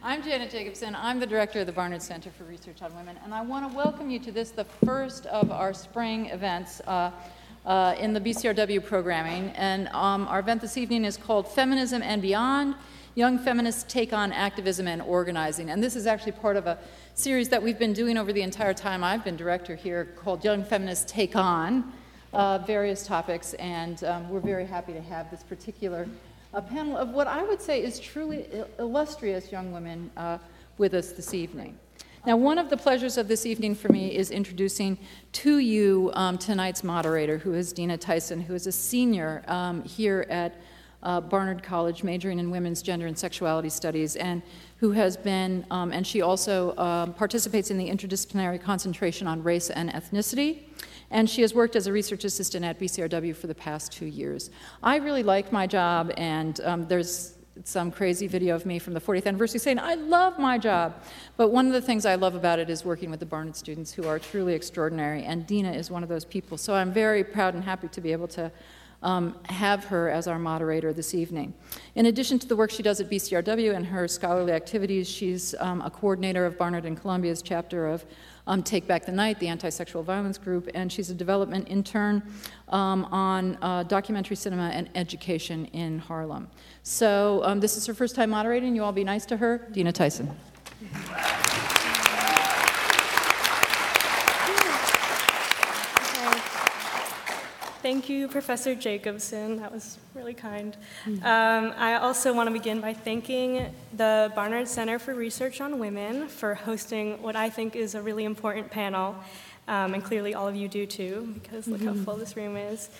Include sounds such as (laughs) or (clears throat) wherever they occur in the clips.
I'm Janet Jacobson. I'm the director of the Barnard Center for Research on Women, and I want to welcome you to this, the first of our spring events uh, uh, in the BCRW programming. And um, our event this evening is called Feminism and Beyond Young Feminists Take on Activism and Organizing. And this is actually part of a series that we've been doing over the entire time I've been director here called Young Feminists Take On. Uh, various topics, and um, we're very happy to have this particular a panel of what I would say is truly illustrious young women uh, with us this evening. Now, one of the pleasures of this evening for me is introducing to you um, tonight's moderator, who is Dina Tyson, who is a senior um, here at uh, Barnard College, majoring in women's gender and sexuality studies, and who has been, um, and she also um, participates in the interdisciplinary concentration on race and ethnicity and she has worked as a research assistant at BCRW for the past two years. I really like my job, and um, there's some crazy video of me from the 40th anniversary saying, I love my job. But one of the things I love about it is working with the Barnard students who are truly extraordinary, and Dina is one of those people. So I'm very proud and happy to be able to um, have her as our moderator this evening. In addition to the work she does at BCRW and her scholarly activities, she's um, a coordinator of Barnard and Columbia's chapter of um, Take Back the Night, the anti sexual violence group, and she's a development intern um, on uh, documentary cinema and education in Harlem. So, um, this is her first time moderating. You all be nice to her. Dina Tyson. Thank you, Professor Jacobson. That was really kind. Mm-hmm. Um, I also want to begin by thanking the Barnard Center for Research on Women for hosting what I think is a really important panel. Um, and clearly, all of you do too, because look how mm-hmm. full this room is.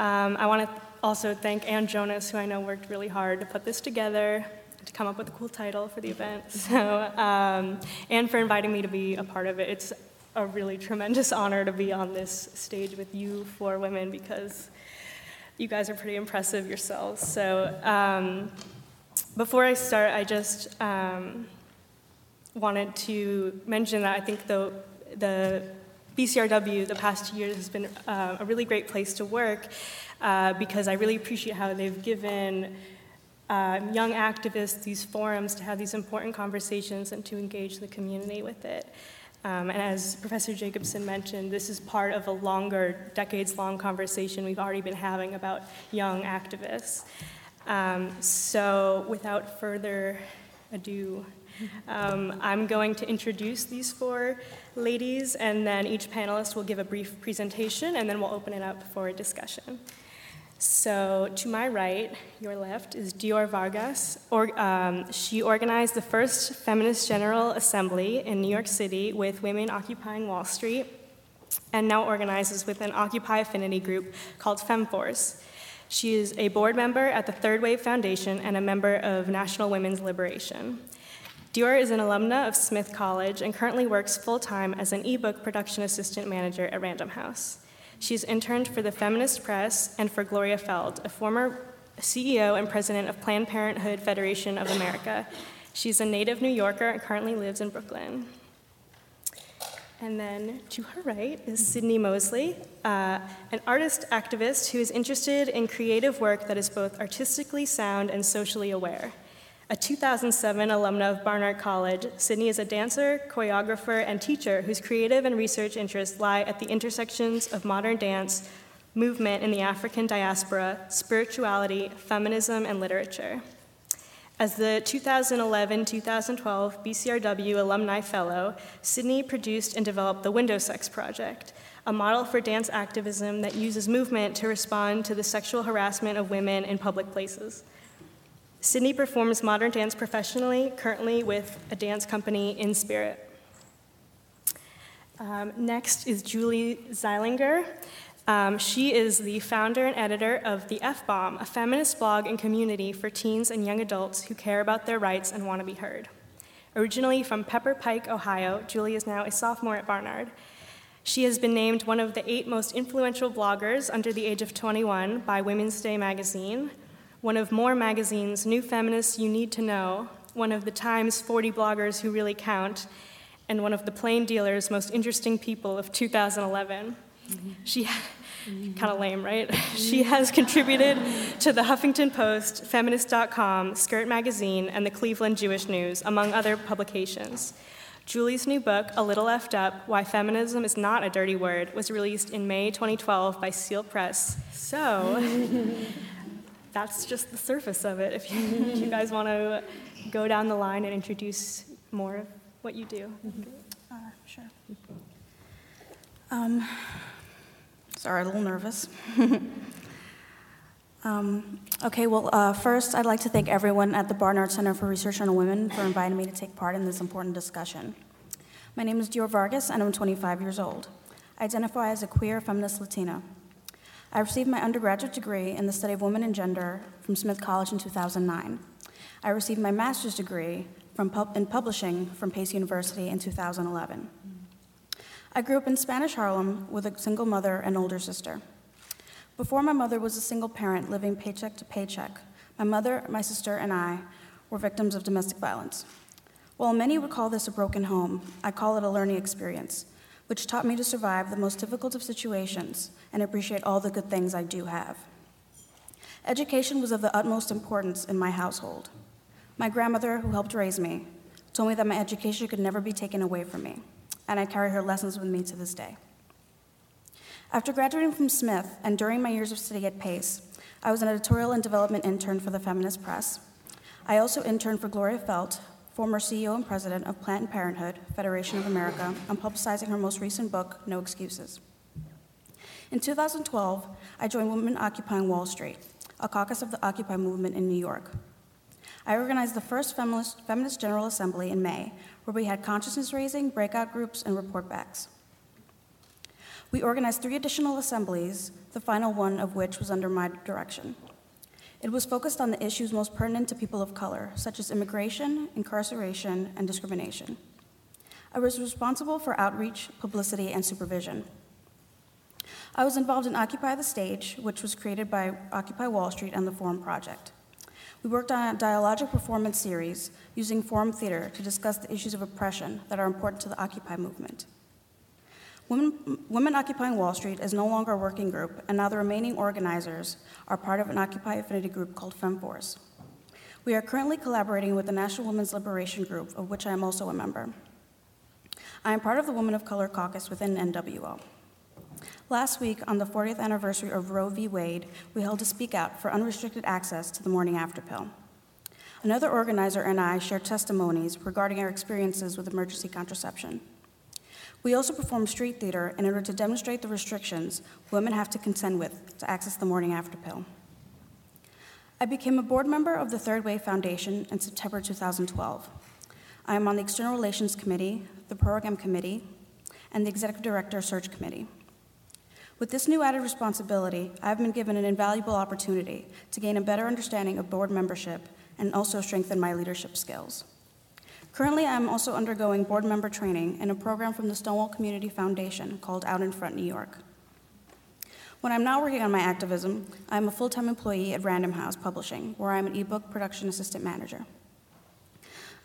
Um, I want to also thank Ann Jonas, who I know worked really hard to put this together, to come up with a cool title for the event. (laughs) So, um, and for inviting me to be a part of it. It's a really tremendous honor to be on this stage with you four women because you guys are pretty impressive yourselves. So um, before I start, I just um, wanted to mention that I think the, the BCRW the past two years has been uh, a really great place to work uh, because I really appreciate how they've given uh, young activists these forums to have these important conversations and to engage the community with it. Um, and as Professor Jacobson mentioned, this is part of a longer, decades long conversation we've already been having about young activists. Um, so, without further ado, um, I'm going to introduce these four ladies, and then each panelist will give a brief presentation, and then we'll open it up for a discussion. So, to my right, your left, is Dior Vargas. Or, um, she organized the first feminist General Assembly in New York City with women occupying Wall Street, and now organizes with an Occupy affinity group called FemForce. She is a board member at the Third Wave Foundation and a member of National Women's Liberation. Dior is an alumna of Smith College and currently works full time as an ebook production assistant manager at Random House. She's interned for the Feminist Press and for Gloria Feldt, a former CEO and president of Planned Parenthood Federation of America. She's a native New Yorker and currently lives in Brooklyn. And then to her right is Sydney Mosley, uh, an artist activist who is interested in creative work that is both artistically sound and socially aware. A 2007 alumna of Barnard College, Sydney is a dancer, choreographer, and teacher whose creative and research interests lie at the intersections of modern dance, movement in the African diaspora, spirituality, feminism, and literature. As the 2011 2012 BCRW Alumni Fellow, Sydney produced and developed the Window Sex Project, a model for dance activism that uses movement to respond to the sexual harassment of women in public places. Sydney performs modern dance professionally, currently with a dance company, In Spirit. Um, next is Julie Zeilinger. Um, she is the founder and editor of The F Bomb, a feminist blog and community for teens and young adults who care about their rights and want to be heard. Originally from Pepper Pike, Ohio, Julie is now a sophomore at Barnard. She has been named one of the eight most influential bloggers under the age of 21 by Women's Day magazine, one of More Magazine's New Feminists You Need to Know, one of the Times 40 bloggers who really count, and one of the Plain Dealer's most interesting people of 2011. Mm-hmm. She, (laughs) Kind of lame, right? (laughs) She has contributed to the Huffington Post, Feminist.com, Skirt Magazine, and the Cleveland Jewish News, among other publications. Julie's new book, A Little F'd Up Why Feminism is Not a Dirty Word, was released in May 2012 by Seal Press. So, (laughs) that's just the surface of it. If you, if you guys want to go down the line and introduce more of what you do. Uh, Sure. Um, Sorry, a little nervous. (laughs) Um, Okay, well, uh, first, I'd like to thank everyone at the Barnard Center for Research on Women for inviting me to take part in this important discussion. My name is Dior Vargas, and I'm 25 years old. I identify as a queer feminist Latina. I received my undergraduate degree in the study of women and gender from Smith College in 2009. I received my master's degree pub- in publishing from Pace University in 2011. I grew up in Spanish Harlem with a single mother and older sister. Before my mother was a single parent living paycheck to paycheck, my mother, my sister, and I were victims of domestic violence. While many would call this a broken home, I call it a learning experience, which taught me to survive the most difficult of situations and appreciate all the good things I do have. Education was of the utmost importance in my household. My grandmother, who helped raise me, told me that my education could never be taken away from me, and I carry her lessons with me to this day. After graduating from Smith and during my years of study at Pace, I was an editorial and development intern for the Feminist Press. I also interned for Gloria Feldt, former CEO and president of Planned Parenthood, Federation of America, on publicizing her most recent book, No Excuses. In 2012, I joined Women Occupying Wall Street, a caucus of the Occupy movement in New York. I organized the first feminist, feminist General Assembly in May, where we had consciousness raising, breakout groups, and report backs. We organized three additional assemblies, the final one of which was under my direction. It was focused on the issues most pertinent to people of color, such as immigration, incarceration, and discrimination. I was responsible for outreach, publicity, and supervision. I was involved in Occupy the Stage, which was created by Occupy Wall Street and the Forum Project. We worked on a dialogic performance series using Forum Theater to discuss the issues of oppression that are important to the Occupy movement. Women, Women Occupying Wall Street is no longer a working group, and now the remaining organizers are part of an Occupy affinity group called FemForce. We are currently collaborating with the National Women's Liberation Group, of which I am also a member. I am part of the Women of Color Caucus within NWO. Last week, on the 40th anniversary of Roe v. Wade, we held a speak out for unrestricted access to the morning after pill. Another organizer and I shared testimonies regarding our experiences with emergency contraception. We also perform street theater in order to demonstrate the restrictions women have to contend with to access the morning after pill. I became a board member of the Third Wave Foundation in September 2012. I am on the External Relations Committee, the Program Committee, and the Executive Director Search Committee. With this new added responsibility, I have been given an invaluable opportunity to gain a better understanding of board membership and also strengthen my leadership skills. Currently, I am also undergoing board member training in a program from the Stonewall Community Foundation called Out in Front New York. When I'm not working on my activism, I am a full time employee at Random House Publishing, where I'm an ebook production assistant manager.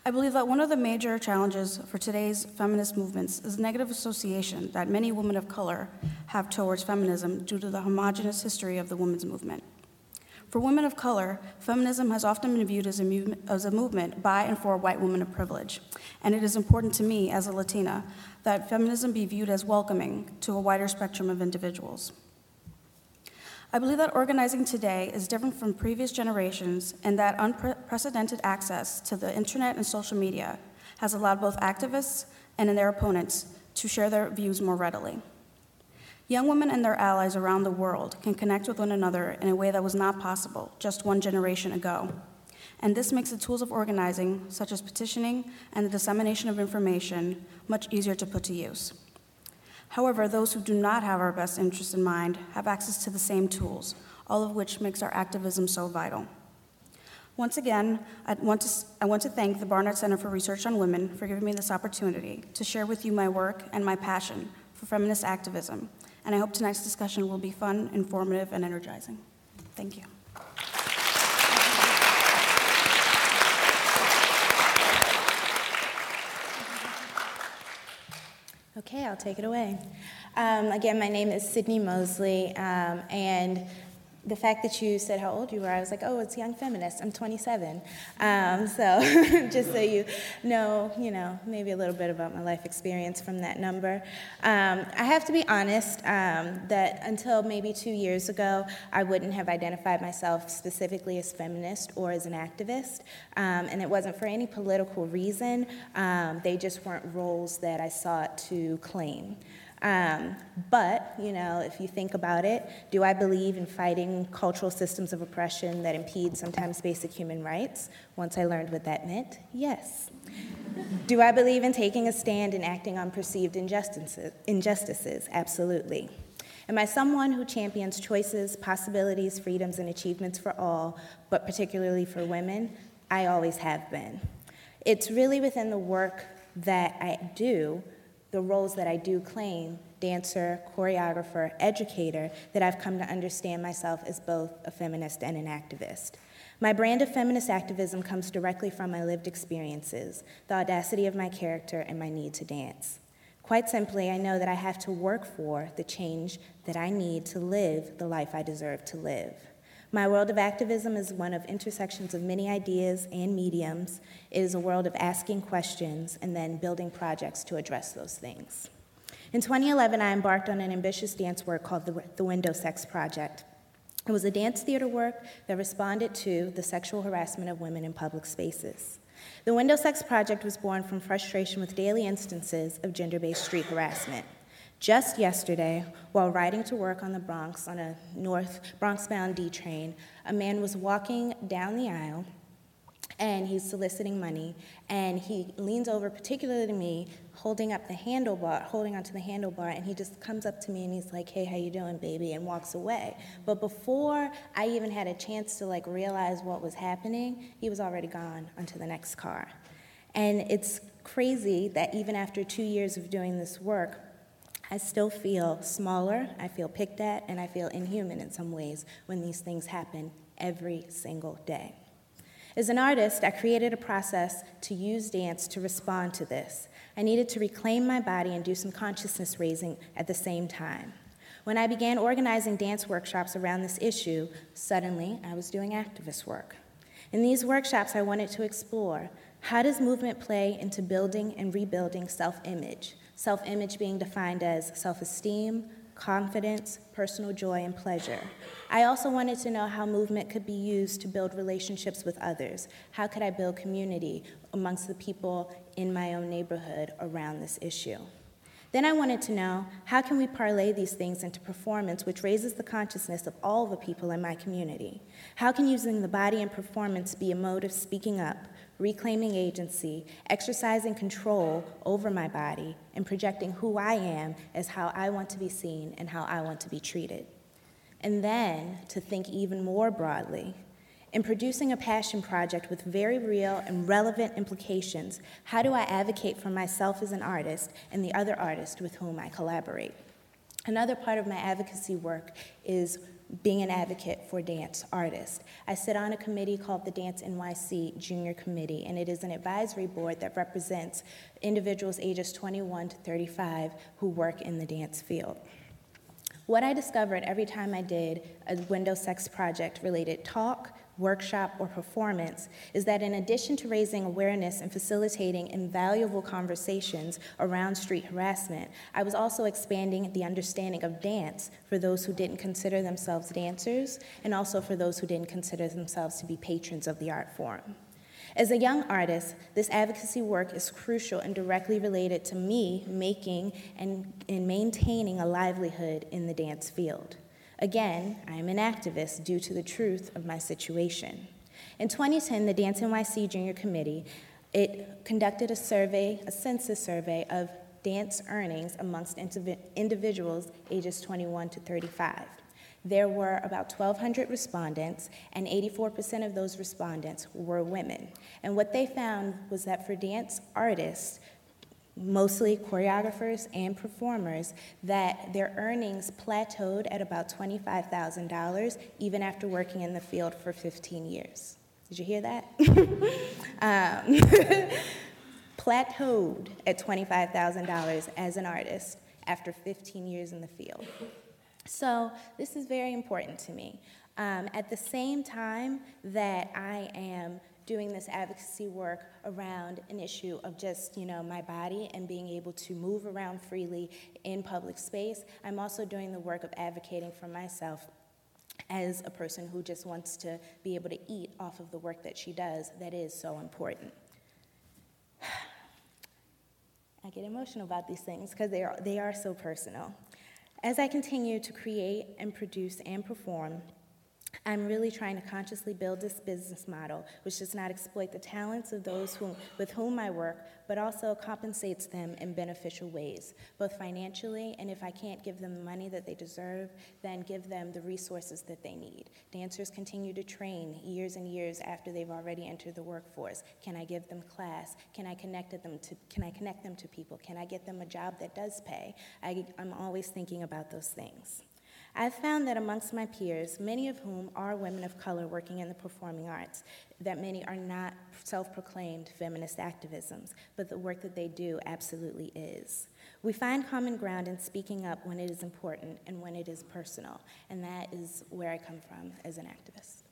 I believe that one of the major challenges for today's feminist movements is the negative association that many women of color have towards feminism due to the homogenous history of the women's movement. For women of color, feminism has often been viewed as a, movement, as a movement by and for white women of privilege. And it is important to me, as a Latina, that feminism be viewed as welcoming to a wider spectrum of individuals. I believe that organizing today is different from previous generations and that unprecedented access to the internet and social media has allowed both activists and their opponents to share their views more readily. Young women and their allies around the world can connect with one another in a way that was not possible just one generation ago. And this makes the tools of organizing, such as petitioning and the dissemination of information, much easier to put to use. However, those who do not have our best interests in mind have access to the same tools, all of which makes our activism so vital. Once again, I want, to, I want to thank the Barnard Center for Research on Women for giving me this opportunity to share with you my work and my passion for feminist activism and I hope tonight's discussion will be fun, informative, and energizing. Thank you. Okay, I'll take it away. Um, again, my name is Sydney Mosley, um, and the fact that you said how old you were, I was like, oh, it's young feminist. I'm 27. Um, so (laughs) just so you know, you know, maybe a little bit about my life experience from that number. Um, I have to be honest um, that until maybe two years ago, I wouldn't have identified myself specifically as feminist or as an activist, um, and it wasn't for any political reason. Um, they just weren't roles that I sought to claim. Um, but, you know, if you think about it, do I believe in fighting cultural systems of oppression that impede sometimes basic human rights? Once I learned what that meant, yes. do I believe in taking a stand and acting on perceived injustices? injustices? Absolutely. Am I someone who champions choices, possibilities, freedoms, and achievements for all, but particularly for women? I always have been. It's really within the work that I do the roles that I do claim dancer, choreographer, educator that I've come to understand myself as both a feminist and an activist. My brand of feminist activism comes directly from my lived experiences, the audacity of my character, and my need to dance. Quite simply, I know that I have to work for the change that I need to live the life I deserve to live. My world of activism is one of intersections of many ideas and mediums. It is a world of asking questions and then building projects to address those things. In 2011, I embarked on an ambitious dance work called the, the Window Sex Project. It was a dance theater work that responded to the sexual harassment of women in public spaces. The Window Sex Project was born from frustration with daily instances of gender based street harassment. Just yesterday, while riding to work on the Bronx on a North Bronx bound D train, a man was walking down the aisle and he's soliciting money and he leans over particularly to me holding up the handlebar holding onto the handlebar and he just comes up to me and he's like hey how you doing baby? and walks away. But before i even had a chance to like realize what was happening he was already gone onto the next car. And it's crazy that even after two years of doing this work I still feel smaller, I feel picked at, and I feel inhuman in some ways when these things happen every single day. As an artist, I created a process to use dance to respond to this. I needed to reclaim my body and do some consciousness raising at the same time. When I began organizing dance workshops around this issue, suddenly I was doing activist work. In these workshops, I wanted to explore how does movement play into building and rebuilding self image? Self image being defined as self esteem, confidence, personal joy, and pleasure. I also wanted to know how movement could be used to build relationships with others. How could I build community amongst the people in my own neighborhood around this issue? Then I wanted to know how can we parlay these things into performance which raises the consciousness of all the people in my community? How can using the body and performance be a mode of speaking up, reclaiming agency, exercising control over my body, and projecting who I am as how I want to be seen and how I want to be treated. And then to think even more broadly. In producing a passion project with very real and relevant implications, how do I advocate for myself as an artist and the other artists with whom I collaborate? Another part of my advocacy work is being an advocate for dance artists. I sit on a committee called the Dance NYC Junior Committee, and it is an advisory board that represents individuals ages 21 to 35 who work in the dance field. What I discovered every time I did a window sex project related talk, workshop, or performance is that in addition to raising awareness and facilitating invaluable conversations around street harassment, I was also expanding the understanding of dance for those who didn't consider themselves dancers and also for those who didn't consider themselves to be patrons of the art form. As a young artist, this advocacy work is crucial and directly related to me making and, and maintaining a livelihood in the dance field. Again, I am an activist due to the truth of my situation. In 2010, the Dance NYC Junior Committee, it conducted a survey, a census survey of dance earnings amongst individuals ages 21 to 35. There were about 1,200 respondents, and 84% of those respondents were women. And what they found was that for dance artists, mostly choreographers and performers, that their earnings plateaued at about $25,000 even after working in the field for 15 years. Did you hear that? (laughs) um, (laughs) plateaued at $25,000 as an artist after 15 years in the field. So this is very important to me. Um, at the same time that I am doing this advocacy work around an issue of just, you know, my body and being able to move around freely in public space, I'm also doing the work of advocating for myself as a person who just wants to be able to eat off of the work that she does that is so important. (sighs) I get emotional about these things because they are, they are so personal. As I continue to create and produce and perform, I'm really trying to consciously build this business model which does not exploit the talents of those whom, with whom I work, but also compensates them in beneficial ways, both financially and if I can't give them the money that they deserve, then give them the resources that they need. Dancers continue to train years and years after they've already entered the workforce. Can I give them class? Can I connect them to, can I connect them to people? Can I get them a job that does pay? I, I'm always thinking about those things. I've found that amongst my peers, many of whom are women of color working in the performing arts, that many are not self proclaimed feminist activisms, but the work that they do absolutely is. We find common ground in speaking up when it is important and when it is personal, and that is where I come from as an activist.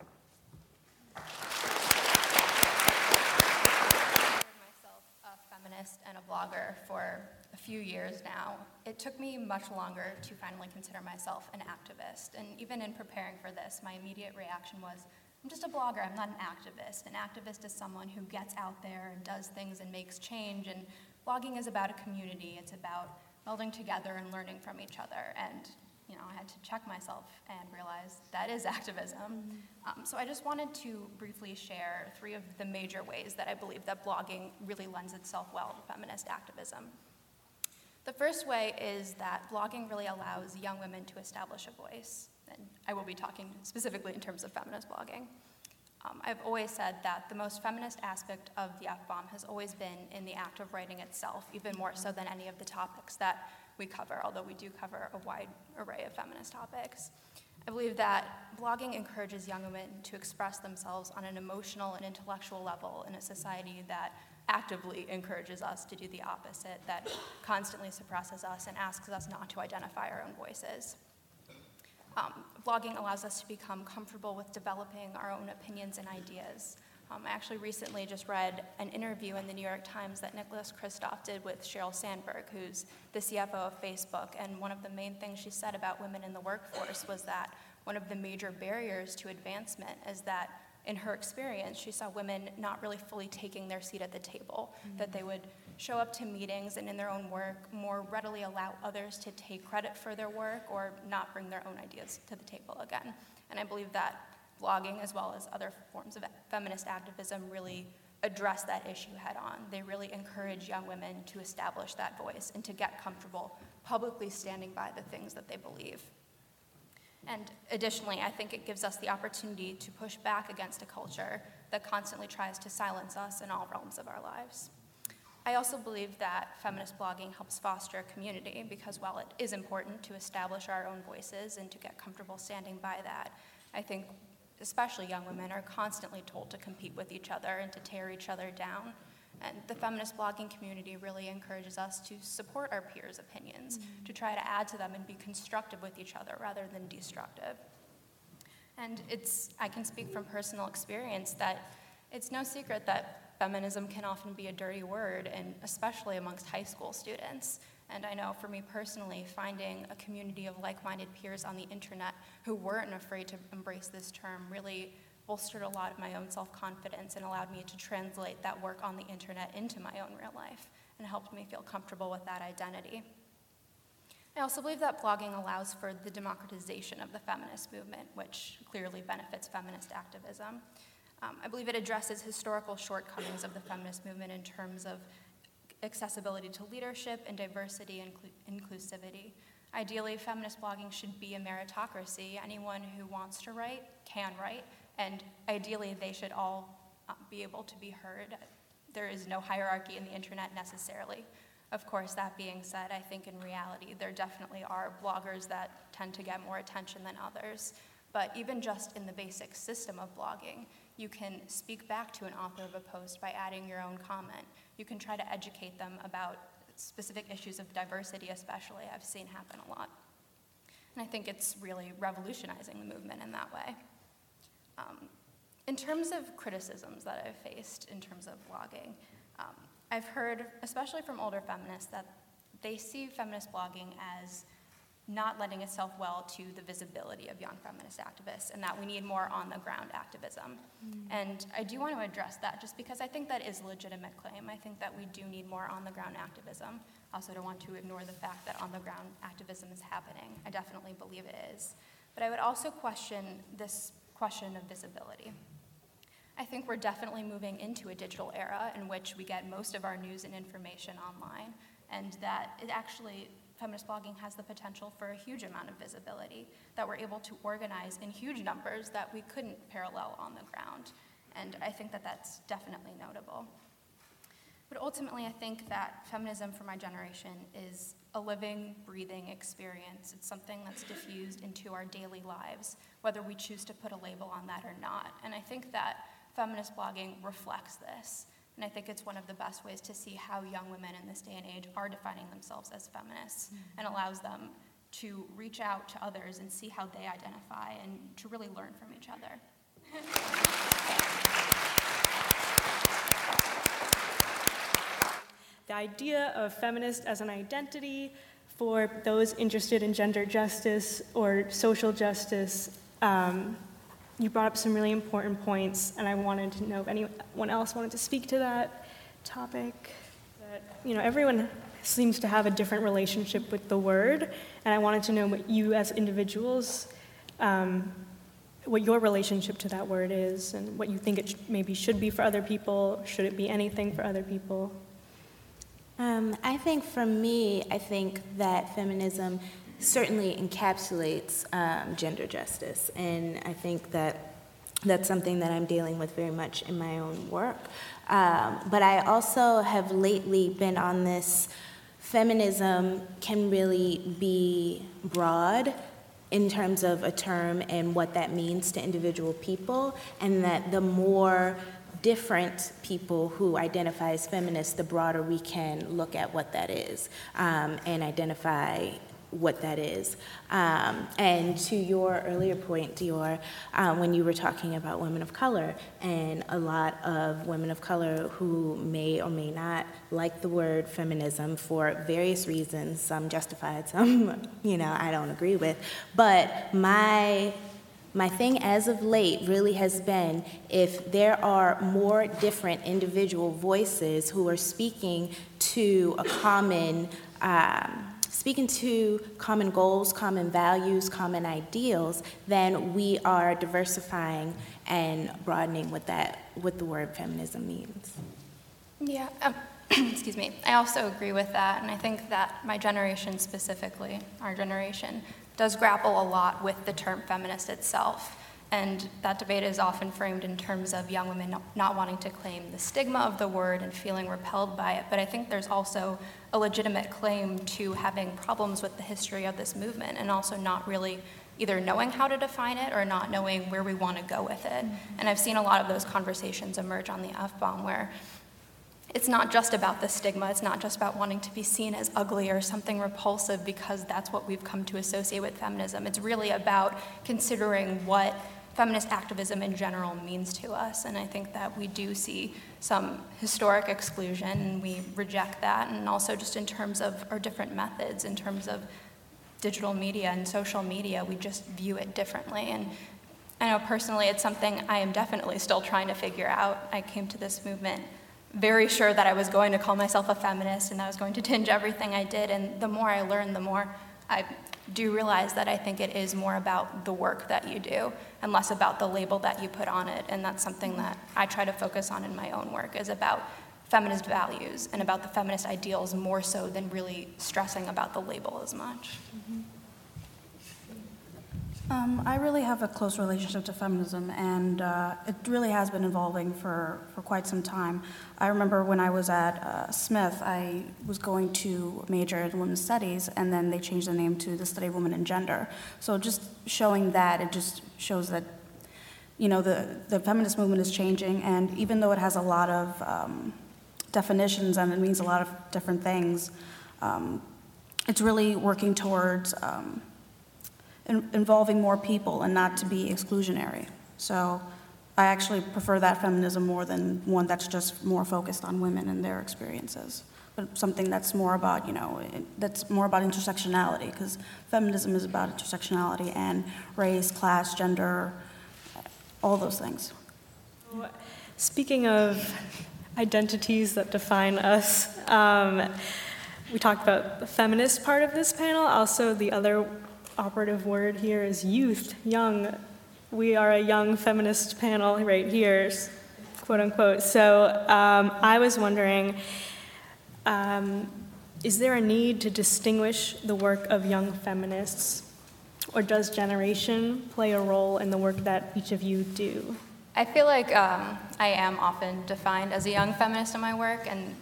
myself a and a blogger for a few years now. It took me much longer to finally consider myself an activist. And even in preparing for this, my immediate reaction was, I'm just a blogger, I'm not an activist. An activist is someone who gets out there and does things and makes change. And blogging is about a community, it's about melding together and learning from each other. And you know, I had to check myself and realize that is (laughs) activism. Um, so I just wanted to briefly share three of the major ways that I believe that blogging really lends itself well to feminist activism. The first way is that blogging really allows young women to establish a voice. And I will be talking specifically in terms of feminist blogging. Um, I've always said that the most feminist aspect of the F bomb has always been in the act of writing itself, even more so than any of the topics that we cover, although we do cover a wide array of feminist topics. I believe that blogging encourages young women to express themselves on an emotional and intellectual level in a society that actively encourages us to do the opposite, that constantly suppresses us and asks us not to identify our own voices. Um, blogging allows us to become comfortable with developing our own opinions and ideas. Um, I actually recently just read an interview in the New York Times that Nicholas Kristof did with Sheryl Sandberg, who's the CFO of Facebook. And one of the main things she said about women in the workforce was that one of the major barriers to advancement is that in her experience, she saw women not really fully taking their seat at the table, mm-hmm. that they would show up to meetings and in their own work more readily allow others to take credit for their work or not bring their own ideas to the table again. And I believe that blogging, as well as other forms of feminist activism, really address that issue head on. They really encourage young women to establish that voice and to get comfortable publicly standing by the things that they believe. And additionally, I think it gives us the opportunity to push back against a culture that constantly tries to silence us in all realms of our lives. I also believe that feminist blogging helps foster a community because while it is important to establish our own voices and to get comfortable standing by that, I think especially young women, are constantly told to compete with each other and to tear each other down. And the feminist blogging community really encourages us to support our peers' opinions, mm-hmm. to try to add to them and be constructive with each other rather than destructive. And it's, I can speak from personal experience that it's no secret that feminism can often be a dirty word, and especially amongst high school students. And I know for me personally, finding a community of like minded peers on the internet who weren't afraid to embrace this term really bolstered a lot of my own self confidence and allowed me to translate that work on the internet into my own real life and helped me feel comfortable with that identity. I also believe that blogging allows for the democratization of the feminist movement, which clearly benefits feminist activism. Um, I believe it addresses historical shortcomings of the feminist movement in terms of accessibility to leadership and diversity and inclusivity. Ideally, feminist blogging should be a meritocracy. Anyone who wants to write can write, and ideally, they should all uh, be able to be heard. There is no hierarchy in the internet necessarily. Of course, that being said, I think in reality, there definitely are bloggers that tend to get more attention than others. But even just in the basic system of blogging, You can speak back to an author of a post by adding your own comment. You can try to educate them about specific issues of diversity, especially, I've seen happen a lot. And I think it's really revolutionizing the movement in that way. Um, in terms of criticisms that I've faced in terms of blogging, um, I've heard, especially from older feminists, that they see feminist blogging as not lending itself well to the visibility of young feminist activists and that we need more on the ground activism. Mm. And I do want to address that just because I think that is a legitimate claim. I think that we do need more on the ground activism. I also don't want to ignore the fact that on the ground activism is happening. I definitely believe it is. But I would also question this question of visibility. I think we're definitely moving into a digital era in which we get most of our news and information online, and that it actually, feminist blogging has the potential for a huge amount of visibility, that we're able to organize in huge numbers that we couldn't parallel on the ground. And I think that that's definitely notable. But ultimately, I think that feminism for my generation is a living, breathing experience. It's something that's diffused into our daily lives, whether we choose to put a label on that or not. And I think that feminist blogging reflects this. And I think it's one of the best ways to see how young women in this day and age are defining themselves as feminists and allows them to reach out to others and see how they identify and to really learn from each other. (laughs) The idea of feminist as an identity for those interested in gender justice or social justice, um, you brought up some really important points, and I wanted to know if anyone else wanted to speak to that topic. That, you know, everyone seems to have a different relationship with the word, and I wanted to know what you as individuals, um, what your relationship to that word is, and what you think it sh- maybe should be for other people. Should it be anything for other people? Um, I think for me, I think that feminism certainly encapsulates um, gender justice, and I think that that's something that I'm dealing with very much in my own work. Um, but I also have lately been on this feminism can really be broad in terms of a term and what that means to individual people, and that the more different people who identify as feminists, the broader we can look at what that is um, and identify what that is. Um, and to your earlier point, Dior, um, when you were talking about women of color, and a lot of women of color who may or may not like the word feminism for various reasons, some justified, (laughs) some, you know, I don't agree with. But my my thing as of late really has been if there are more different individual voices who are speaking to a common um, speaking to common goals, common values, common ideals, then we are diversifying and broadening what that what the word feminism means. Yeah, um, (clears throat) excuse me. I also agree with that, and I think that my generation specifically, our generation, does grapple a lot with the term feminist itself. And that debate is often framed in terms of young women not wanting to claim the stigma of the word and feeling repelled by it. But I think there's also a legitimate claim to having problems with the history of this movement and also not really either knowing how to define it or not knowing where we want to go with it. Mm-hmm. And I've seen a lot of those conversations emerge on the F bomb where it's not just about the stigma, it's not just about wanting to be seen as ugly or something repulsive because that's what we've come to associate with feminism. It's really about considering what feminist activism in general means to us. And I think that we do see some historic exclusion, and we reject that. And also, just in terms of our different methods, in terms of digital media and social media, we just view it differently. And I know personally it's something I am definitely still trying to figure out. I came to this movement very sure that I was going to call myself a feminist and that I was going to tinge everything I did. And the more I learn, the more I do realize that I think it is more about the work that you do and less about the label that you put on it. And that's something that I try to focus on in my own work is about feminist values and about the feminist ideals more so than really stressing about the label as much. Mm-hmm. Um, I really have a close relationship to feminism, and uh, it really has been evolving for, for quite some time. I remember when I was at uh, Smith, I was going to major in women's studies, and then they changed the name to the Study of Women and Gender. So just showing that, it just shows that you know, the, the feminist movement is changing, and even though it has a lot of um, definitions and it means a lot of different things, um, it's really working towards um, in- involving more people and not to be exclusionary. So I actually prefer that feminism more than one that's just more focused on women and their experiences, but something that's more about, you know, that's more about intersectionality, because feminism is about intersectionality and race, class, gender, all those things. Speaking of identities that define us, um, we talked about the feminist part of this panel. Also, the other operative word here is youth, young. We are a young feminist panel right here, quote unquote. So um, I was wondering um, is there a need to distinguish the work of young feminists? Or does generation play a role in the work that each of you do? I feel like um, I am often defined as a young feminist in my work, and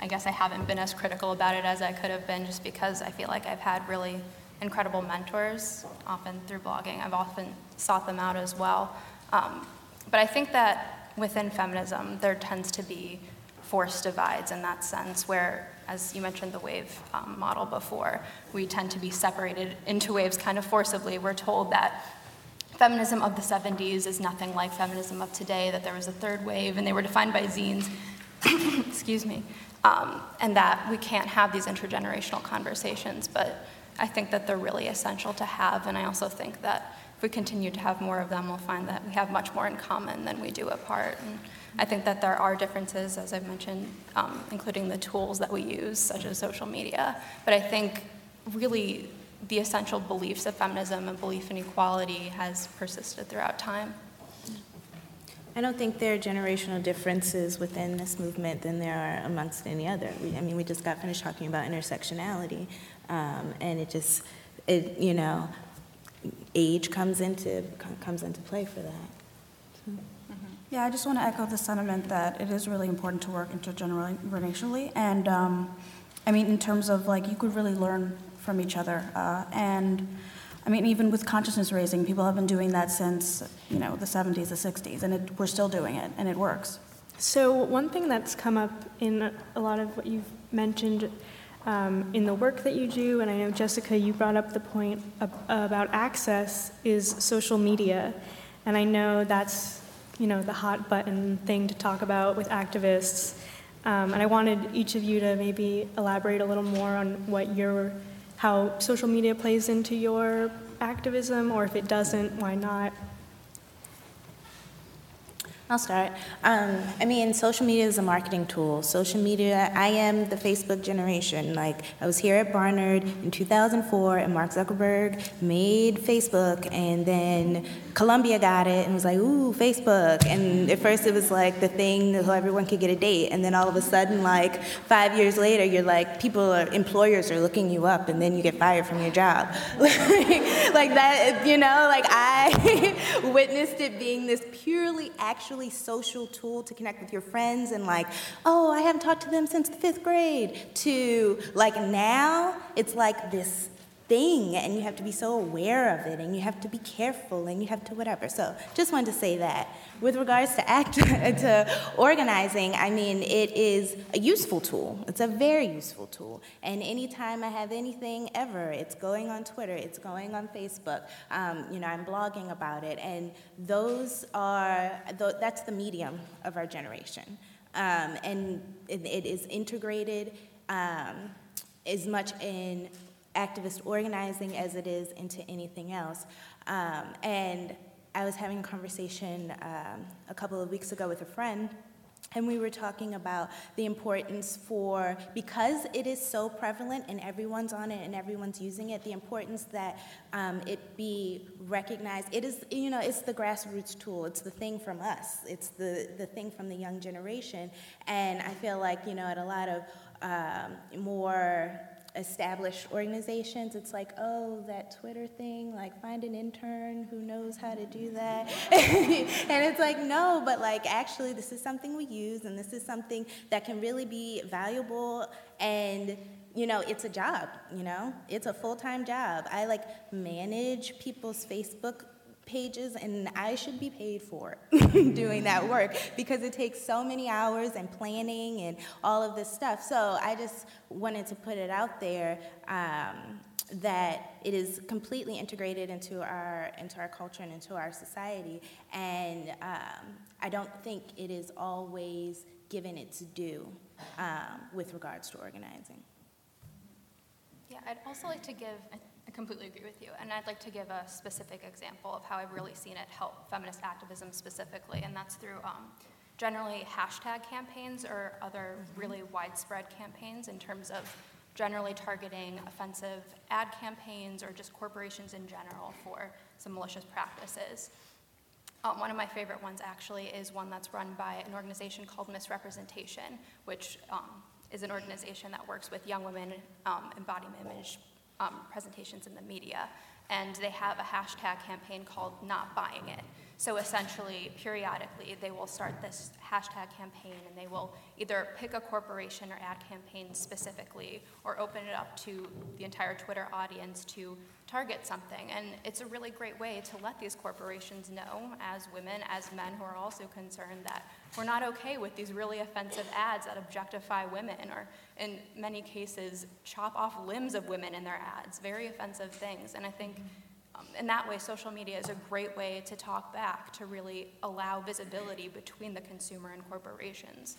I guess I haven't been as critical about it as I could have been just because I feel like I've had really incredible mentors, often through blogging. I've often sought them out as well. Um, but I think that within feminism, there tends to be forced divides in that sense, where, as you mentioned the wave um, model before, we tend to be separated into waves kind of forcibly. We're told that feminism of the 70s is nothing like feminism of today, that there was a third wave, and they were defined by zines, (coughs) excuse me, um, and that we can't have these intergenerational conversations. But I think that they're really essential to have, and I also think that if we continue to have more of them, we'll find that we have much more in common than we do apart. And I think that there are differences, as I've mentioned, um, including the tools that we use, such as social media. But I think really the essential beliefs of feminism and belief in equality has persisted throughout time. I don't think there are generational differences within this movement than there are amongst any other. We, I mean, we just got finished talking about intersectionality, um, and it just, it, you know, age comes into comes into play for that. Yeah, I just want to echo the sentiment that it is really important to work intergenerationally. And um, I mean, in terms of like, you could really learn from each other. Uh, and I mean, even with consciousness raising, people have been doing that since, you know, the 70s, the 60s, and it, we're still doing it, and it works. So, one thing that's come up in a lot of what you've mentioned um, in the work that you do, and I know, Jessica, you brought up the point ab- about access, is social media. And I know that's, you know, the hot button thing to talk about with activists. Um, and I wanted each of you to maybe elaborate a little more on what your, how social media plays into your activism, or if it doesn't, why not? I'll start. Um, I mean, social media is a marketing tool. Social media, I am the Facebook generation. Like, I was here at Barnard in 2004, and Mark Zuckerberg made Facebook, and then Columbia got it and was like, ooh, Facebook. And at first it was like the thing that everyone could get a date, and then all of a sudden, like, five years later, you're like, people are, employers are looking you up, and then you get fired from your job. (laughs) like that, you know, like, I (laughs) witnessed it being this purely actual social tool to connect with your friends and like, oh, I haven't talked to them since the fifth grade, to like now it's like this thing and you have to be so aware of it and you have to be careful and you have to whatever. So just wanted to say that. With regards to act (laughs) to organizing, I mean it is a useful tool. It's a very useful tool. And anytime I have anything ever, it's going on Twitter, it's going on Facebook. Um, you know, I'm blogging about it, and those are that's the medium of our generation. Um, and it, it is integrated um, as much in activist organizing as it is into anything else. Um, and I was having a conversation um, a couple of weeks ago with a friend. And we were talking about the importance for, because it is so prevalent and everyone's on it and everyone's using it, the importance that um, it be recognized. It is, you know, it's the grassroots tool. It's the thing from us. It's the, the thing from the young generation. And I feel like, you know, at a lot of um, more established organizations, it's like, oh, that Twitter thing, like find an intern who knows how to do that. (laughs) and it's like, no, but like actually, this is something we use, and this is something that can really be valuable and you know, it's a job, you know, it's a full time job. I like manage people's Facebook pages and I should be paid for (laughs) doing that work because it takes so many hours and planning and all of this stuff. So I just wanted to put it out there um, that it is completely integrated into our into our culture and into our society, and um, I don't think it is always given its due um, with regards to organizing. Yeah, I'd also like to give, I I completely agree with you, and I'd like to give a specific example of how I've really seen it help feminist activism specifically, and that's through um, generally hashtag campaigns or other really widespread campaigns in terms of generally targeting offensive ad campaigns or just corporations in general for some malicious practices. Um, one of my favorite ones actually is one that's run by an organization called MissRepresentation, which um, is an organization that works with young women um, in body image um, presentations in the media. And they have a hashtag campaign called Not Buying It. So essentially, periodically, they will start this hashtag campaign and they will either pick a corporation or ad campaign specifically or open it up to the entire Twitter audience to target something. And it's a really great way to let these corporations know, as women, as men who are also concerned, that we're not okay with these really offensive ads that objectify women or, in many cases, chop off limbs of women in their ads. Very offensive things. And I think um, in that way, social media is a great way to talk back, to really allow visibility between the consumer and corporations.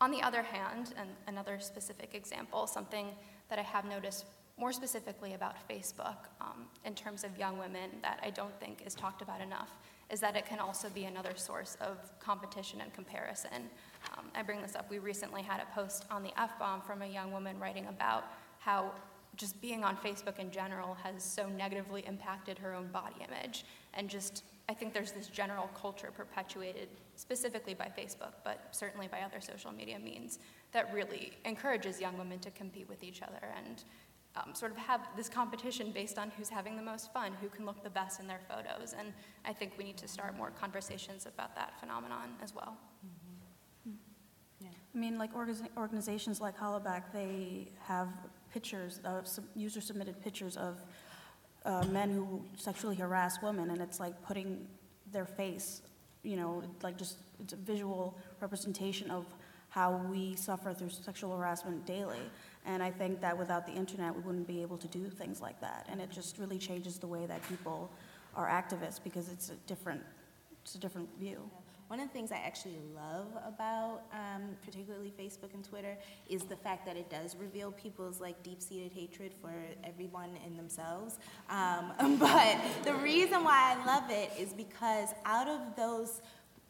On the other hand, and another specific example, something that I have noticed more specifically about Facebook um, in terms of young women that I don't think is talked about enough is that it can also be another source of competition and comparison. Um, I bring this up. We recently had a post on the F bomb from a young woman writing about how just being on Facebook in general has so negatively impacted her own body image. And just, I think there's this general culture perpetuated specifically by Facebook, but certainly by other social media means, that really encourages young women to compete with each other and um, sort of have this competition based on who's having the most fun, who can look the best in their photos. And I think we need to start more conversations about that phenomenon as well. I mean, like organiz- organizations like Hollaback, they have pictures of, sub- user-submitted pictures of uh, men who sexually harass women, and it's like putting their face, you know, like just, it's a visual representation of how we suffer through sexual harassment daily. And I think that without the internet, we wouldn't be able to do things like that. And it just really changes the way that people are activists because it's a different, it's a different view. One of the things I actually love about, um, particularly Facebook and Twitter, is the fact that it does reveal people's like deep-seated hatred for everyone and themselves. Um, (laughs) but the reason why I love it is because out of those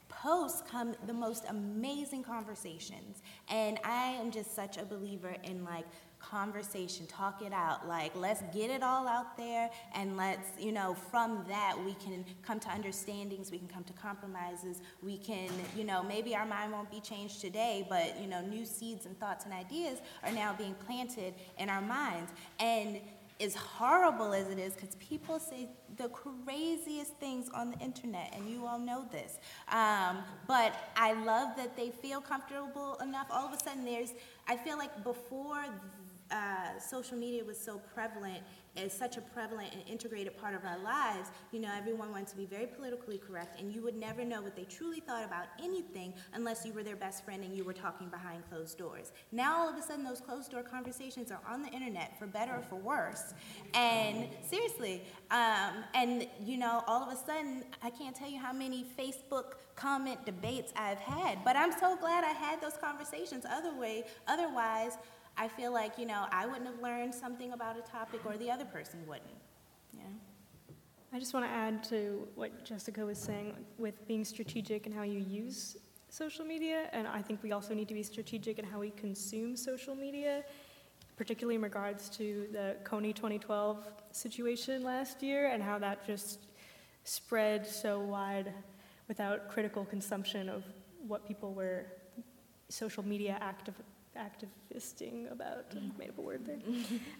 posts come the most amazing conversations, and I am just such a believer in like conversation, talk it out. Like, let's get it all out there, and let's, you know, from that, we can come to understandings, we can come to compromises, we can, you know, maybe our mind won't be changed today, but, you know, new seeds and thoughts and ideas are now being planted in our minds. And as horrible as it is, because people say the craziest things on the internet, and you all know this. Um, but I love that they feel comfortable enough. All of a sudden, there's, I feel like before uh, social media was so prevalent, as such a prevalent and integrated part of our lives, you know, everyone wanted to be very politically correct, and you would never know what they truly thought about anything unless you were their best friend and you were talking behind closed doors. Now, all of a sudden, those closed door conversations are on the internet, for better or for worse. And seriously, um, and you know, all of a sudden, I can't tell you how many Facebook comment debates I've had, but I'm so glad I had those conversations. Other way, otherwise, I feel like, you know, I wouldn't have learned something about a topic or the other person wouldn't. Know? I just want to add to what Jessica was saying with being strategic and how you use social media, and I think we also need to be strategic in how we consume social media, particularly in regards to the Kony 2012 situation last year and how that just spread so wide without critical consumption of what people were social media active, activisting about. I made up a word there.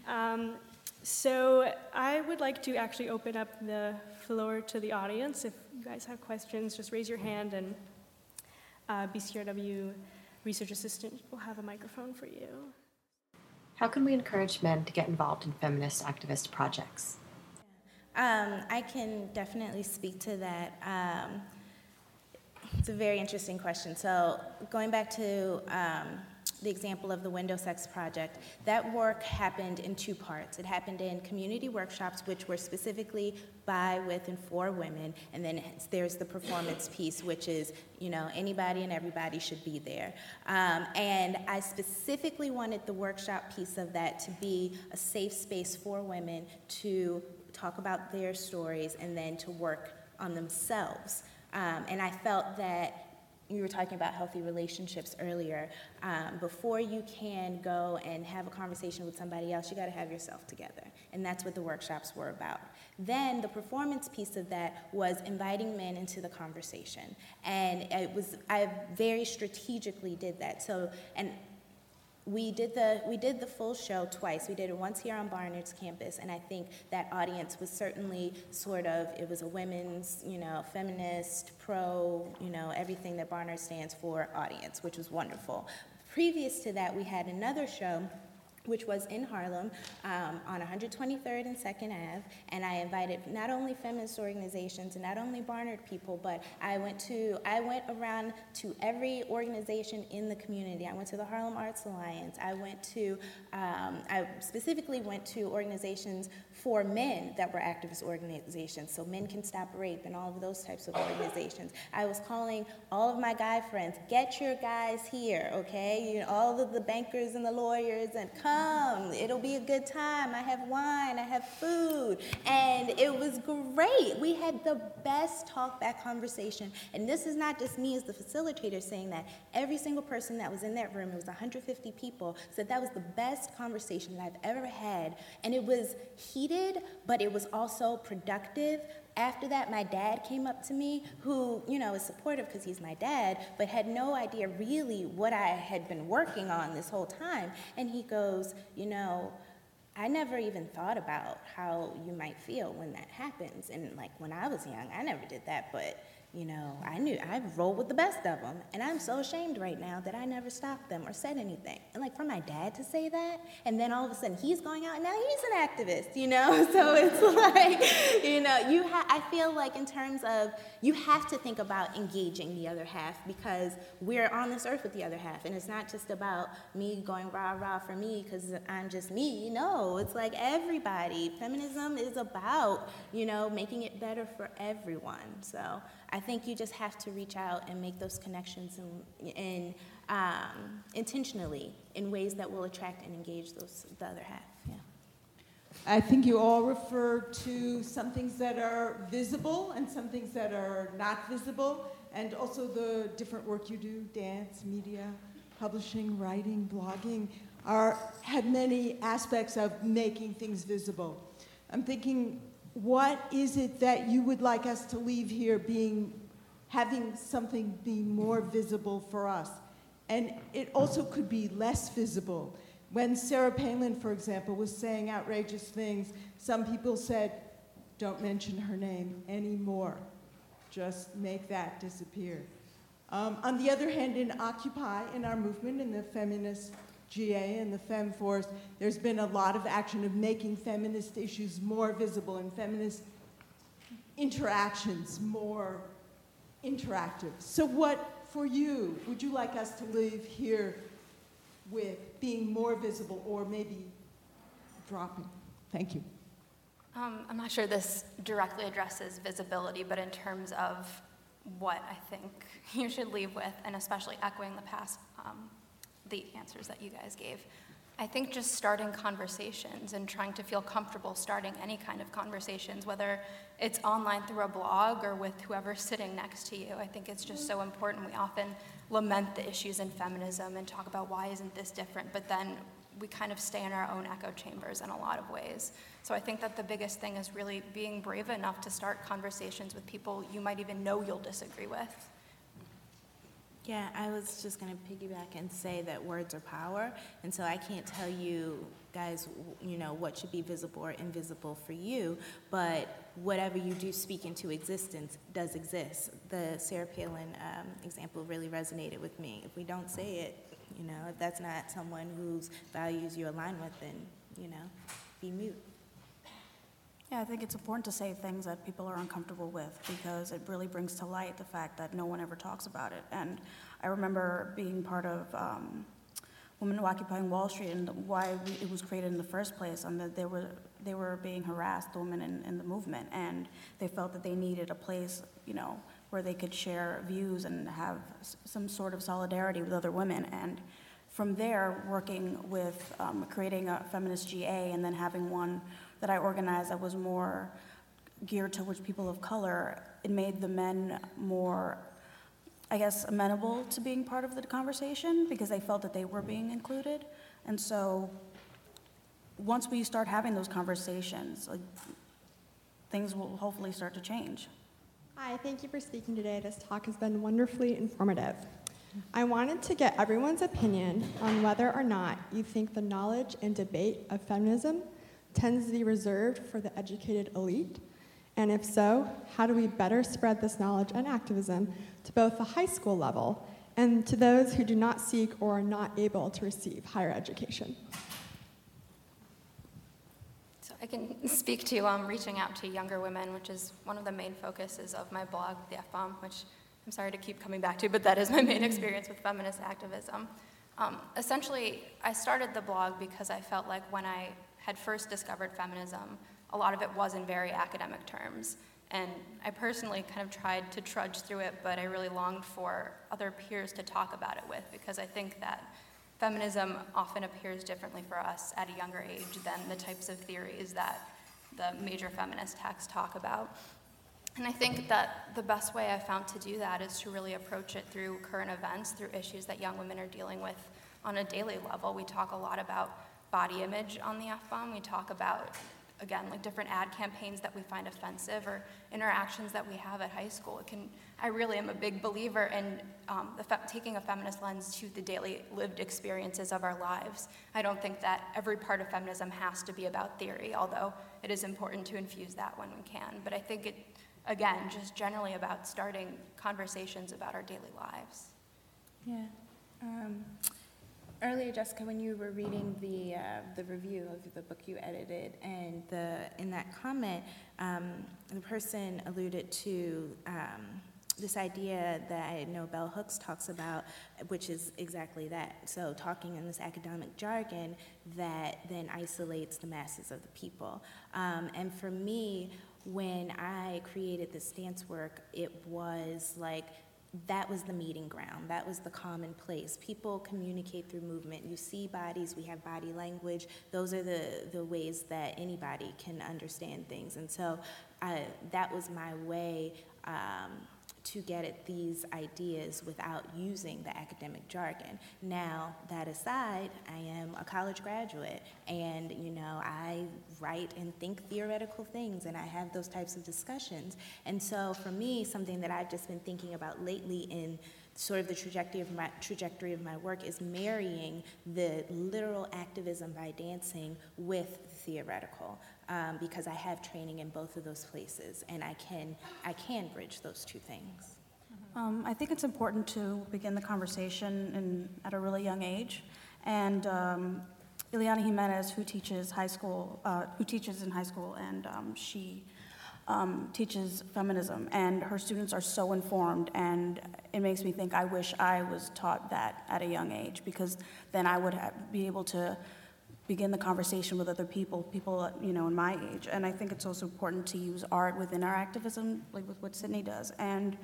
Um, so I would like to actually open up the floor to the audience. If you guys have questions, just raise your hand and uh, BCRW research assistant will have a microphone for you. How can we encourage men to get involved in feminist activist projects? Um, I can definitely speak to that. Um, it's a very interesting question. So, going back to um, the example of the Window Sex Project, that work happened in two parts. It happened in community workshops, which were specifically by, with, and for women, and then there's the performance piece, which is, you know, anybody and everybody should be there. Um, and I specifically wanted the workshop piece of that to be a safe space for women to talk about their stories and then to work on themselves. Um, and I felt that you were talking about healthy relationships earlier. Um, before you can go and have a conversation with somebody else, you got to have yourself together. And that's what the workshops were about. Then the performance piece of that was inviting men into the conversation. And it was, I very strategically did that. So, and we did the we did the full show twice. We did it once here on Barnard's campus, and I think that audience was certainly sort of it was a women's, you know, feminist, pro, you know, everything that Barnard stands for audience, which was wonderful. Previous to that, we had another show which was in Harlem um, on 123rd and 2nd Ave, and I invited not only feminist organizations and not only Barnard people, but I went to I went around to every organization in the community. I went to the Harlem Arts Alliance. I went to um, I specifically went to organizations for men that were activist organizations, so men can stop rape and all of those types of organizations. I was calling all of my guy friends, get your guys here, okay? You know, all of the bankers and the lawyers, and come. It'll be a good time. I have wine, I have food, and it was great. We had the best talkback conversation, and this is not just me as the facilitator saying that. Every single person that was in that room, it was 150 people, said that was the best conversation that I've ever had, and it was heated but it was also productive. After that, my dad came up to me, who, you know, is supportive because he's my dad, but had no idea really what I had been working on this whole time. And he goes, You know, I never even thought about how you might feel when that happens. And like when I was young, I never did that, but you know, I knew I rolled with the best of them, and I'm so ashamed right now that I never stopped them or said anything. And like for my dad to say that, and then all of a sudden he's going out and now he's an activist, you know. (laughs) So it's like, you know, you ha- I feel like in terms of you have to think about engaging the other half because we're on this earth with the other half, and it's not just about me going rah rah for me because I'm just me. No, it's like everybody. Feminism is about you know making it better for everyone. So. I think you just have to reach out and make those connections and, and um, intentionally in ways that will attract and engage those the other half. Yeah. I think you all refer to some things that are visible and some things that are not visible, and also the different work you do, dance, media, publishing, writing, blogging, are, have many aspects of making things visible. I'm thinking, what is it that you would like us to leave here being, having something be more visible for us? And it also could be less visible. When Sarah Palin, for example, was saying outrageous things, some people said, don't mention her name anymore. Just make that disappear. Um, on the other hand, in Occupy, in our movement, in the feminist GA and the Fem Force, there's been a lot of action of making feminist issues more visible and feminist interactions more interactive. So, what for you would you like us to leave here with being more visible or maybe dropping? Thank you. Um, I'm not sure this directly addresses visibility, but in terms of what I think (laughs) you should leave with, and especially echoing the past, um, the answers that you guys gave, I think just starting conversations and trying to feel comfortable starting any kind of conversations, whether it's online through a blog or with whoever's sitting next to you. I think it's just so important. We often lament the issues in feminism and talk about why isn't this different, but then we kind of stay in our own echo chambers in a lot of ways. So I think that the biggest thing is really being brave enough to start conversations with people you might even know you'll disagree with. Yeah, I was just going to piggyback and say that words are power. And so I can't tell you guys, you know, what should be visible or invisible for you, but whatever you do speak into existence does exist. The Sarah Palin um, example really resonated with me. If we don't say it, you know, if that's not someone whose values you align with, then, you know, be mute. Yeah, I think it's important to say things that people are uncomfortable with because it really brings to light the fact that no one ever talks about it. And I remember being part of um, Women Occupying Wall Street and why we- it was created in the first place, and that they were, they were being harassed, the women in, in the movement, and they felt that they needed a place, you know, where they could share views and have some sort of solidarity with other women. And from there, working with, um, creating a feminist GA and then having one that I organized that was more geared towards people of color, it made the men more, I guess, amenable to being part of the conversation because they felt that they were being included. And so, once we start having those conversations, like, things will hopefully start to change. Hi, thank you for speaking today. This talk has been wonderfully informative. I wanted to get everyone's opinion on whether or not you think the knowledge and debate of feminism tends to be reserved for the educated elite. And if so, how do we better spread this knowledge and activism to both the high school level and to those who do not seek or are not able to receive higher education? So I can (laughs) speak to um, reaching out to younger women, which is one of the main focuses of my blog, The F-Bomb, which I'm sorry to keep coming back to, but that is my main experience with feminist activism. Um, essentially, I started the blog because I felt like when I had first discovered feminism, a lot of it was in very academic terms. And I personally kind of tried to trudge through it, but I really longed for other peers to talk about it with because I think that feminism often appears differently for us at a younger age than the types of theories that the major feminist texts talk about. And I think that the best way I found to do that is to really approach it through current events, through issues that young women are dealing with on a daily level. We talk a lot about body image on the F bomb. We talk about, again, like different ad campaigns that we find offensive or interactions that we have at high school. It can, I really am a big believer in um, fe- taking a feminist lens to the daily lived experiences of our lives. I don't think that every part of feminism has to be about theory, although it is important to infuse that when we can. But I think it, again, just generally about starting conversations about our daily lives. Yeah. Um, earlier, Jessica, when you were reading the uh, the review of the book you edited, and the in that comment, um, the person alluded to. Um, this idea that I know Bell Hooks talks about, which is exactly that. So, talking in this academic jargon that then isolates the masses of the people. Um, and for me, when I created this dance work, it was like that was the meeting ground. That was the common place. People communicate through movement. You see bodies, we have body language. Those are the, the ways that anybody can understand things. And so I, that was my way um, to get at these ideas without using the academic jargon. Now, that aside, I am a college graduate and, you know, I write and think theoretical things and I have those types of discussions. And so for me, something that I've just been thinking about lately in sort of the trajectory of my trajectory of my work is marrying the literal activism by dancing with the theoretical um, because I have training in both of those places and I can I can bridge those two things. Um, I think it's important to begin the conversation in, at a really young age. And um, Ileana Jimenez, who teaches high school, uh, who teaches in high school, and um, she um, teaches feminism, and her students are so informed, and it makes me think I wish I was taught that at a young age, because then I would be able to begin the conversation with other people, people you know in my age. And I think it's also important to use art within our activism, like with what Sydnie does. And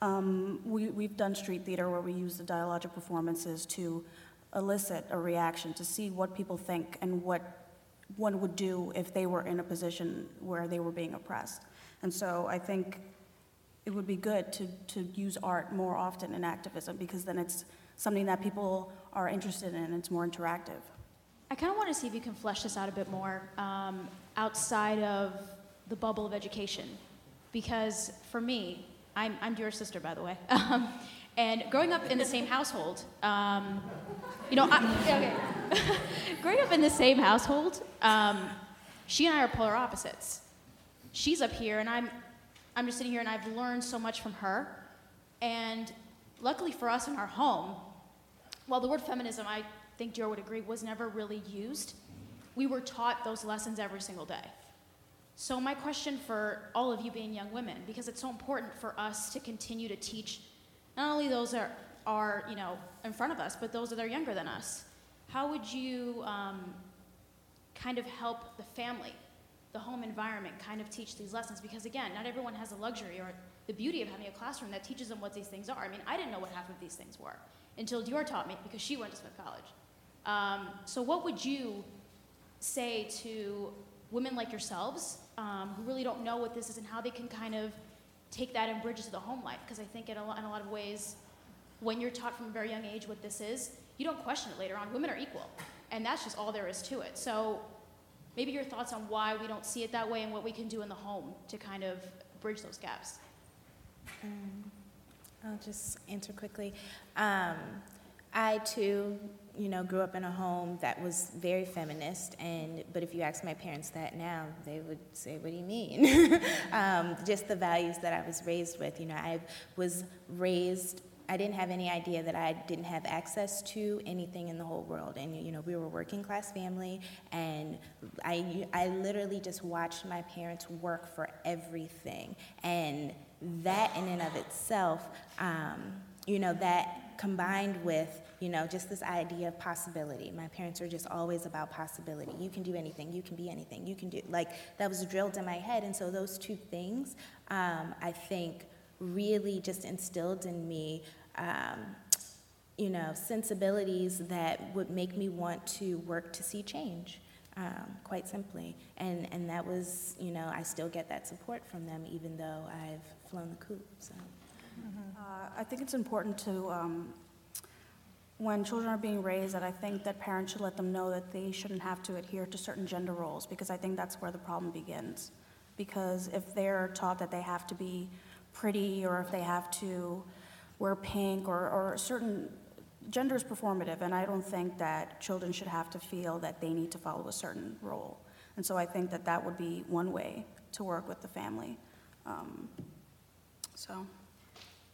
um, we, we've done street theater where we use the dialogic performances to elicit a reaction, to see what people think and what one would do if they were in a position where they were being oppressed. And so I think it would be good to, to use art more often in activism because then it's something that people are interested in and it's more interactive. I kind of want to see if you can flesh this out a bit more um, outside of the bubble of education. Because for me, I'm, I'm your sister, by the way. (laughs) Um, and growing up in the same household, um, you know, I, okay. (laughs) growing up in the same household, um, she and I are polar opposites. She's up here, and I'm, I'm just sitting here, and I've learned so much from her. And luckily for us in our home, while the word feminism, I think Joe would agree, was never really used, we were taught those lessons every single day. So my question for all of you being young women, because it's so important for us to continue to teach not only those that are, you know, in front of us, but those that are younger than us. How would you um, kind of help the family, the home environment, kind of teach these lessons? Because again, not everyone has the luxury or the beauty of having a classroom that teaches them what these things are. I mean, I didn't know what half of these things were until Dior taught me because she went to Smith College. Um, so what would you say to women like yourselves um, who really don't know what this is and how they can kind of take that and bridge it to the home life? Because I think in a, lot, in a lot of ways, when you're taught from a very young age what this is, you don't question it later on. Women are equal, and that's just all there is to it. So maybe your thoughts on why we don't see it that way and what we can do in the home to kind of bridge those gaps. Um, I'll just answer quickly. Um, I too, you know, grew up in a home that was very feminist, and but if you ask my parents that now, they would say, "What do you mean?" (laughs) um, just the values that I was raised with. You know, I was raised. I didn't have any idea that I didn't have access to anything in the whole world, and you know, we were a working class family, and I, I literally just watched my parents work for everything, and that in and of itself, um, you know, that combined with, you know, just this idea of possibility. My parents are just always about possibility. You can do anything, you can be anything, you can do, like, that was drilled in my head. And so those two things, um, I think, really just instilled in me, um, you know, sensibilities that would make me want to work to see change. Um, quite simply. And, and that was, you know, I still get that support from them even though I've flown the coop, so. Uh, I think it's important to, um, when children are being raised, that I think that parents should let them know that they shouldn't have to adhere to certain gender roles, because I think that's where the problem begins. Because if they're taught that they have to be pretty, or if they have to wear pink, or, or certain, gender is performative, and I don't think that children should have to feel that they need to follow a certain role. And so I think that that would be one way to work with the family. Um, So.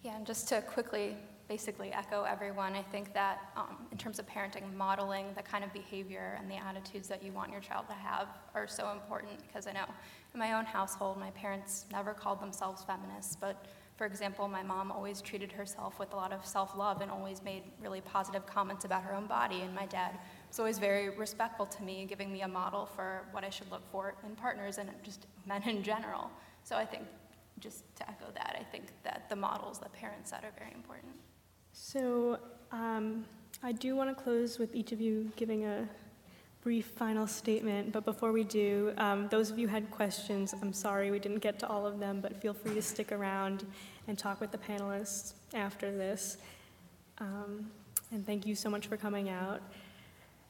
Yeah, and just to quickly, basically echo everyone, I think that um, in terms of parenting, modeling the kind of behavior and the attitudes that you want your child to have are so important because I know in my own household, my parents never called themselves feminists, but for example, my mom always treated herself with a lot of self love and always made really positive comments about her own body, and my dad was always very respectful to me, giving me a model for what I should look for in partners and just men in general. So I think just to echo that, I think that the models that parents set are very important. So um, I do want to close with each of you giving a brief final statement, but before we do, um, those of you who had questions, I'm sorry we didn't get to all of them, but feel free to stick around and talk with the panelists after this. Um, and thank you so much for coming out.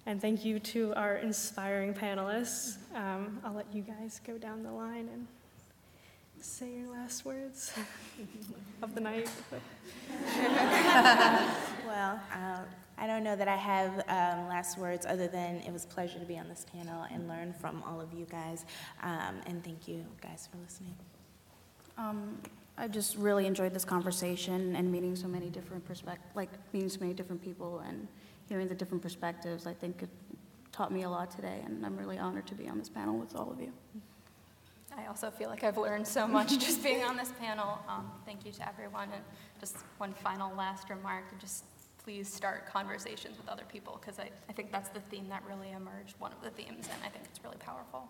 And thank you to our inspiring panelists. Um, I'll let you guys go down the line and say your last words (laughs) of the night. (laughs) Well, um, I don't know that I have um, last words other than it was a pleasure to be on this panel and learn from all of you guys. Um, and thank you guys for listening. Um, I just really enjoyed this conversation and meeting so many different perspect, like meeting so many different people and hearing the different perspectives. I think it taught me a lot today, and I'm really honored to be on this panel with all of you. I also feel like I've learned so much (laughs) just being on this panel. Um, thank you to everyone. And just one final last remark, just please start conversations with other people because I, I think that's the theme that really emerged, one of the themes, and I think it's really powerful.